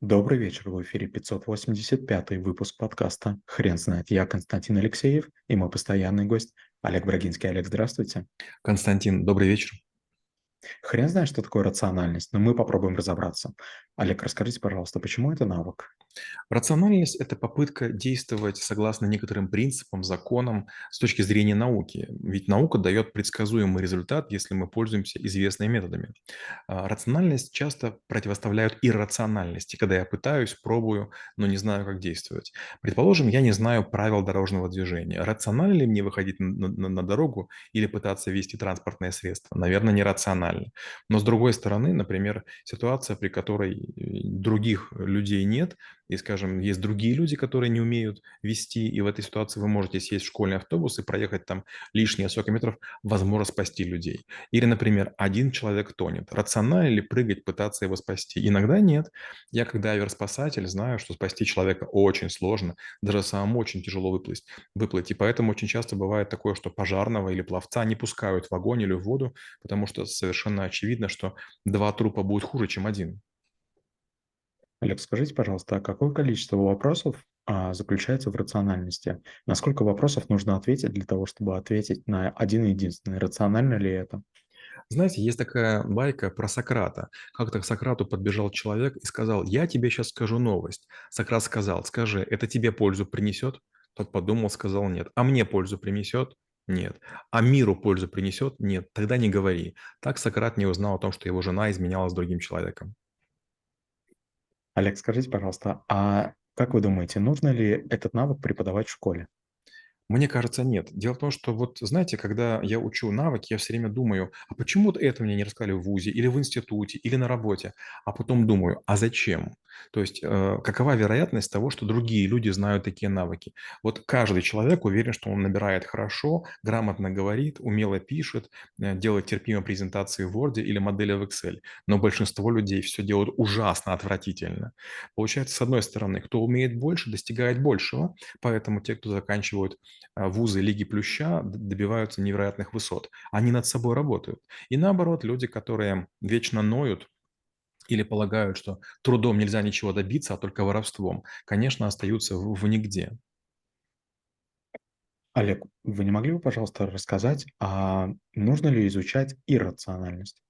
Добрый вечер, в эфире 585 выпуск подкаста «Хрен знает». Я Константин Алексеев и мой постоянный гость Олег Брагинский. Олег, здравствуйте. Константин, добрый вечер. Хрен знает, что такое рациональность, но мы попробуем разобраться. Олег, расскажите, пожалуйста, почему это навык? Рациональность– это попытка действовать согласно некоторым принципам, законам с точки зрения науки. Ведь наука дает предсказуемый результат, если мы пользуемся известными методами. А, Рациональность часто противоставляют иррациональности, когда я пытаюсь, пробую, но не знаю, как действовать. Предположим, я не знаю правил дорожного движения. Рационально ли мне выходить на, на- на дорогу или пытаться вести транспортное средство? Наверное, нерационально. Но с другой стороны, например, ситуация, при которой э, других людей нет, и, скажем, есть другие люди, которые не умеют вести, и в этой ситуации вы можете сесть в школьный автобус и проехать там лишние 40 метров, возможно, спасти людей. Или, например, один человек тонет. Рационально ли прыгать, пытаться его спасти? Иногда нет. Я, как дайвер-спасатель, знаю, что спасти человека очень сложно, даже самому очень тяжело выплыть, выплыть. И поэтому очень часто бывает такое, что пожарного или пловца не пускают в огонь или в воду, потому что совершенно очевидно, что два трупа будет хуже, чем один. Олег, скажите, пожалуйста, а какое количество вопросов а, заключается в рациональности? На сколько вопросов нужно ответить для того, чтобы ответить на один единственный? Рационально ли это? Знаете, есть такая байка про Сократа. Как-то к Сократу подбежал человек и сказал, я тебе сейчас скажу новость. Сократ сказал, скажи, это тебе пользу принесет? Тот подумал, сказал нет. А мне пользу принесет? Нет. А миру пользу принесет? Нет. Тогда не говори. Так Сократ не узнал о том, что его жена изменяла с другим человеком. Олег, скажите, пожалуйста, а как вы думаете, нужно ли этот навык преподавать в школе? Мне кажется, нет. Дело в том, что вот, знаете, когда я учу навыки, я все время думаю, а почему вот это мне не рассказали в ВУЗе или в институте, или на работе? А потом думаю, а зачем? То есть э, какова вероятность того, что другие люди знают такие навыки? Вот каждый человек уверен, что он набирает хорошо, грамотно говорит, умело пишет, э, делает терпимо презентации в Word или модели в Excel. Но большинство людей все делают ужасно отвратительно. Получается, с одной стороны, кто умеет больше, достигает большего, поэтому те, кто заканчивают а, вузы Лиги Плюща добиваются невероятных высот. Они над собой работают. И наоборот, люди, которые вечно ноют, или полагают, что трудом нельзя ничего добиться, а только воровством, конечно, остаются в, в нигде. Олег, вы не могли бы, пожалуйста, рассказать, а нужно ли изучать иррациональность?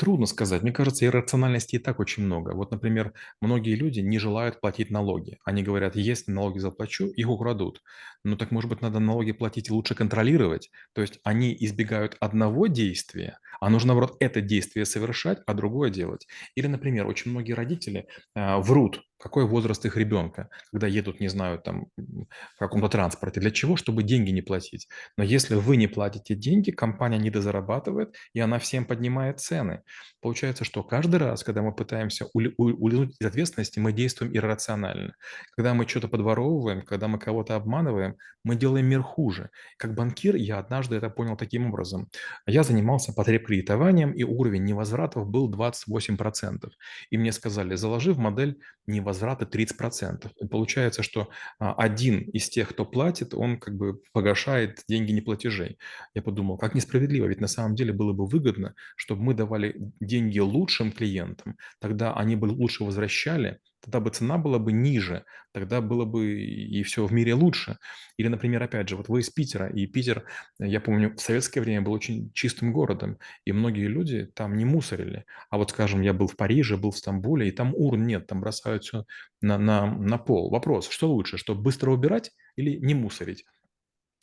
Трудно сказать. Мне кажется, иррациональности и так очень много. Вот, например, многие люди не желают платить налоги. Они говорят, если налоги заплачу, их украдут. Ну так, может быть, надо налоги платить и лучше контролировать? То есть они избегают одного действия, а нужно, наоборот, это действие совершать, а другое делать. Или, например, очень многие родители а, врут, какой возраст их ребенка, когда едут, не знаю, там, в каком-то транспорте. Для чего? Чтобы деньги не платить. Но если вы не платите деньги, компания недозарабатывает, и она всем поднимает цены. Получается, что каждый раз, когда мы пытаемся улизнуть из ответственности, мы действуем иррационально. Когда мы что-то подворовываем, когда мы кого-то обманываем, мы делаем мир хуже. Как банкир я однажды это понял таким образом. Я занимался потребкредитованием, и уровень невозвратов был 28%. И мне сказали, заложи в модель невозврата 30%. И получается, что а, один из тех, кто платит, он как бы погашает деньги неплатежей. Я подумал, как несправедливо, ведь на самом деле было бы выгодно, чтобы мы давали деньги лучшим клиентам, тогда они бы лучше возвращали, тогда бы цена была бы ниже, тогда было бы и все в мире лучше. Или, например, опять же, вот вы из Питера, и Питер, я помню, в советское время был очень чистым городом, и многие люди там не мусорили. А вот, скажем, я был в Париже, был в Стамбуле, и там урн нет, там бросают все на, на, на пол. Вопрос, что лучше, чтобы быстро убирать или не мусорить?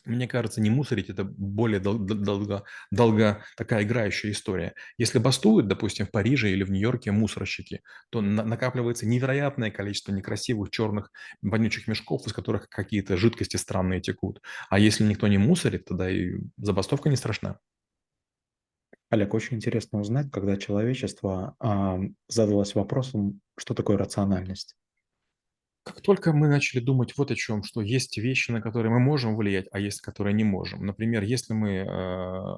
Мне кажется, не мусорить– это более дол- дол- долго, долго такая играющая история. Если бастуют, допустим, в Париже или в Нью-Йорке мусорщики, то на- накапливается невероятное количество некрасивых черных вонючих мешков, из которых какие-то жидкости странные текут. А если никто не мусорит, тогда и забастовка не страшна. Олег, очень интересно узнать, когда человечество а, задалось вопросом, что такое рациональность. Как только мы начали думать вот о чем, что есть вещи, на которые мы можем влиять, а есть, которые не можем. Например, если мы э,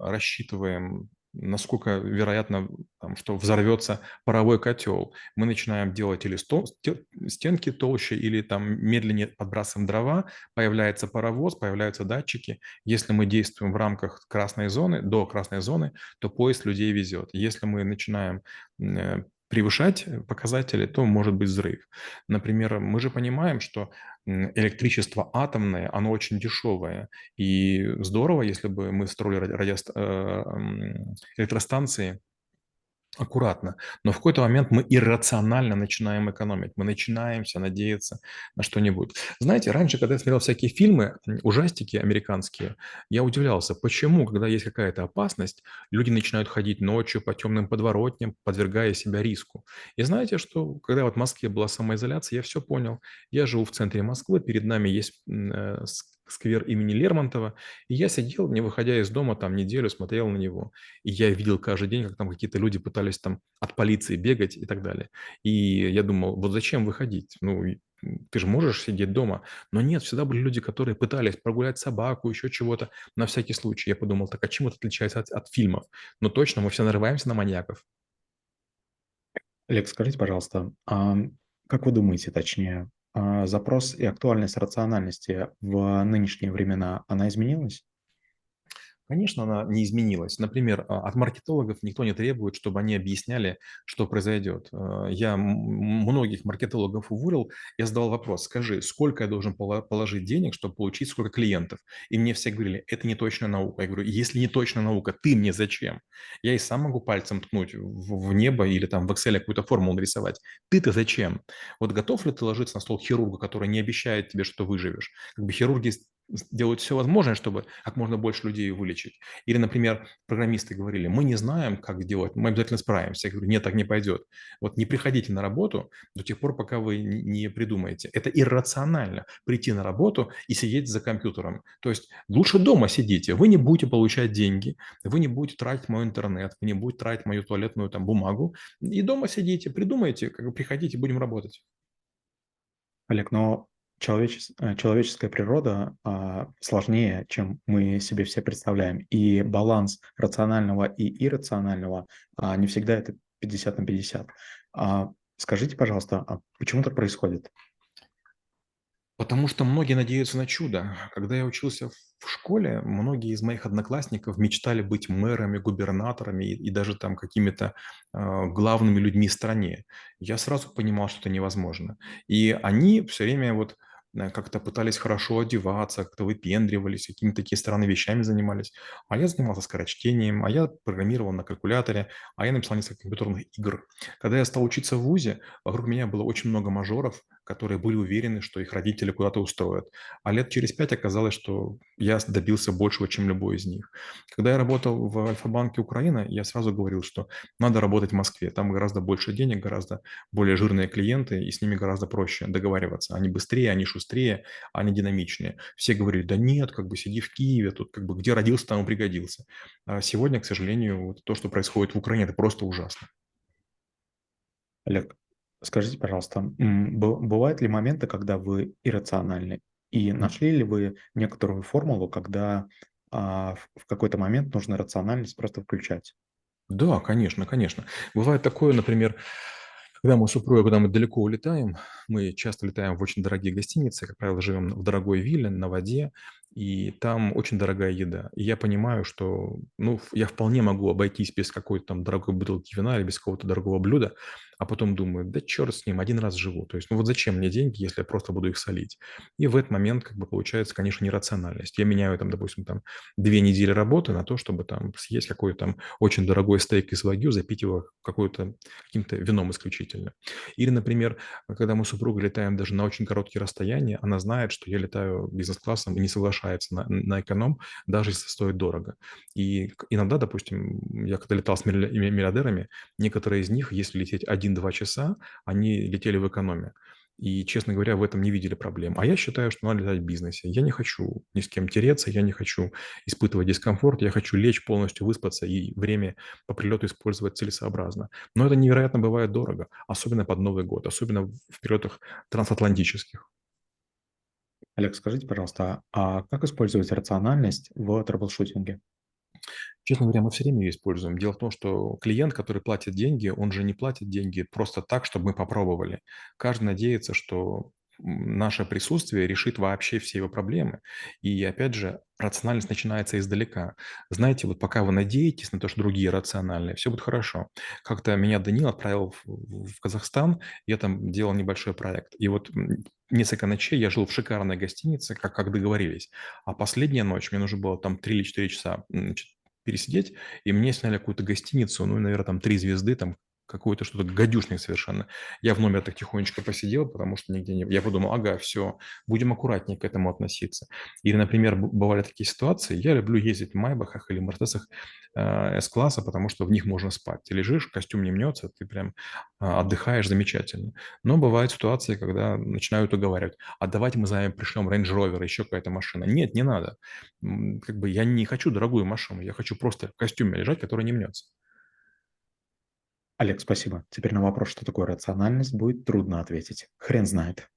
рассчитываем, насколько вероятно, там, что взорвется паровой котел, мы начинаем делать или сто- сте- стенки толще, или там медленнее подбрасываем дрова, появляется паровоз, появляются датчики. Если мы действуем в рамках красной зоны, до красной зоны, то поезд людей везет. Если мы начинаем э, превышать показатели, то может быть взрыв. Например, мы же понимаем, что электричество атомное, оно очень дешевое. И здорово, если бы мы строили радио... Э, электростанции аккуратно. Но в какой-то момент мы иррационально начинаем экономить. Мы начинаемся надеяться на что-нибудь. Знаете, раньше, когда я смотрел всякие фильмы, ужастики американские, я удивлялся, почему, когда есть какая-то опасность, люди начинают ходить ночью по темным подворотням, подвергая себя риску. И знаете, что когда вот в Москве была самоизоляция, я все понял. Я живу в центре Москвы, перед нами есть э, сквер имени Лермонтова, и я сидел, не выходя из дома, там неделю смотрел на него, и я видел каждый день, как там какие-то люди пытались там от полиции бегать и так далее. И я думал, вот зачем выходить? Ну, ты же можешь сидеть дома. Но нет, всегда были люди, которые пытались прогулять собаку, еще чего-то, на всякий случай. Я подумал, так а чем это отличается от, от фильмов? Но точно, мы все нарываемся на маньяков. Олег, скажите, пожалуйста, а как вы думаете, точнее, запрос и актуальность рациональности в нынешние времена, она изменилась? Конечно, она не изменилась. Например, а, от маркетологов никто не требует, чтобы они объясняли, что произойдет. А, я многих маркетологов уволил, я задал вопрос, скажи, сколько я должен положить денег, чтобы получить сколько клиентов? И мне все говорили, это не точная наука. Я говорю, если не точная наука, ты мне зачем? Я и сам могу пальцем ткнуть в небо или там в Excel какую-то формулу нарисовать. Ты-то зачем? Вот готов ли ты ложиться на стол хирурга, который не обещает тебе, что выживешь? Как бы хирурги делают все возможное, чтобы как можно больше людей вылечить. Или, например, программисты говорили, мы не знаем, как сделать, мы обязательно справимся. Я говорю, нет, так не пойдет. Вот не приходите на работу до тех пор, пока вы не придумаете. Это иррационально прийти на работу и сидеть за компьютером. То есть лучше дома сидите, вы не будете получать деньги, вы не будете тратить мой интернет, вы не будете тратить мою туалетную там бумагу, и дома сидите, придумайте, как приходите, будем работать. Олег, но человечес- э, человеческая природа а, сложнее, чем мы себе все представляем. И баланс рационального и иррационального а, не всегда это 50 на 50. А, скажите, пожалуйста, а почему так происходит? Потому что многие надеются на чудо. Когда я учился в школе, многие из моих одноклассников мечтали быть мэрами, губернаторами и, и даже там какими-то э, главными людьми в стране. Я сразу понимал, что это невозможно. И они все время вот как-то пытались хорошо одеваться, как-то выпендривались, какими-то такие странные вещами занимались. А я занимался скорочтением, а я программировал на калькуляторе, а я написал несколько компьютерных игр. Когда я стал учиться в ВУЗе, вокруг меня было очень много мажоров, которые были уверены, что их родители куда-то устроят. А лет через пять оказалось, что я добился большего, чем любой из них. Когда я работал в Альфа-банке Украины, я сразу говорил, что надо работать в Москве. Там гораздо больше денег, гораздо более жирные клиенты, и с ними гораздо проще договариваться. Они быстрее, они шустрее, они динамичнее. Все говорили, да нет, как бы сиди в Киеве, тут как бы где родился, там и пригодился. А сегодня, к сожалению, вот то, что происходит в Украине, это просто ужасно. Олег, скажите, пожалуйста, бывают ли моменты, когда вы иррациональны? И нашли ли вы некоторую формулу, когда а, в какой-то момент нужно рациональность просто включать? Да, конечно, конечно. Бывает такое, например, когда мы с супругой, когда мы далеко улетаем, мы часто летаем в очень дорогие гостиницы, как правило, живем в дорогой вилле на воде, и там очень дорогая еда. И я понимаю, что ну, я вполне могу обойтись без какой-то там дорогой бутылки вина или без какого-то дорогого блюда, а потом думаю, да черт с ним, один раз живу. То есть, ну вот зачем мне деньги, если я просто буду их солить? И в этот момент, как бы, получается, конечно, нерациональность. Я меняю там, допустим, там две недели работы на то, чтобы там съесть какой-то там очень дорогой стейк из вагю, запить его какой-то, каким-то вином исключительно. Или, например, когда мы с супругой летаем даже на очень короткие расстояния, она знает, что я летаю бизнес-классом и не соглашается на, на эконом, даже если стоит дорого. И иногда, допустим, я когда летал с миллиардерами, некоторые из них, если лететь один 1-2 часа они летели в экономе. И, честно говоря, в этом не видели проблем. А я считаю, что надо летать в бизнесе. Я не хочу ни с кем тереться, я не хочу испытывать дискомфорт, я хочу лечь полностью, выспаться и время по прилету использовать целесообразно. Но это невероятно бывает дорого, особенно под Новый год, особенно в периодах трансатлантических. Олег, скажите, пожалуйста, а как использовать рациональность в трэблшутинге? Честно говоря, мы все время ее используем. Дело в том, что клиент, который платит деньги, он же не платит деньги просто так, чтобы мы попробовали. Каждый надеется, что наше присутствие решит вообще все его проблемы. И опять же, рациональность начинается издалека. Знаете, вот пока вы надеетесь на то, что другие рациональные, все будет хорошо. Как-то меня Данил отправил в, Казахстан, я там делал небольшой проект. И вот несколько ночей я жил в шикарной гостинице, как, как договорились. А последняя ночь, мне нужно было там 3 или 4 часа пересидеть, и мне сняли какую-то гостиницу, ну, наверное, там три звезды, там какой-то что-то гадюшник совершенно. Я в номере так тихонечко посидел, потому что нигде не... Я подумал, ага, все, будем аккуратнее к этому относиться. Или, например, бывали такие ситуации, я люблю ездить в Майбахах или Мерседесах э, С-класса, потому что в них можно спать. Ты лежишь, костюм не мнется, ты прям э, отдыхаешь замечательно. Но бывают ситуации, когда начинают уговаривать, а давайте мы за вами пришлем Range Rover, еще какая-то машина. Нет, не надо. Как бы я не хочу дорогую машину, я хочу просто в костюме лежать, который не мнется. Олег, спасибо. Теперь на вопрос, что такое рациональность, будет трудно ответить. Хрен знает.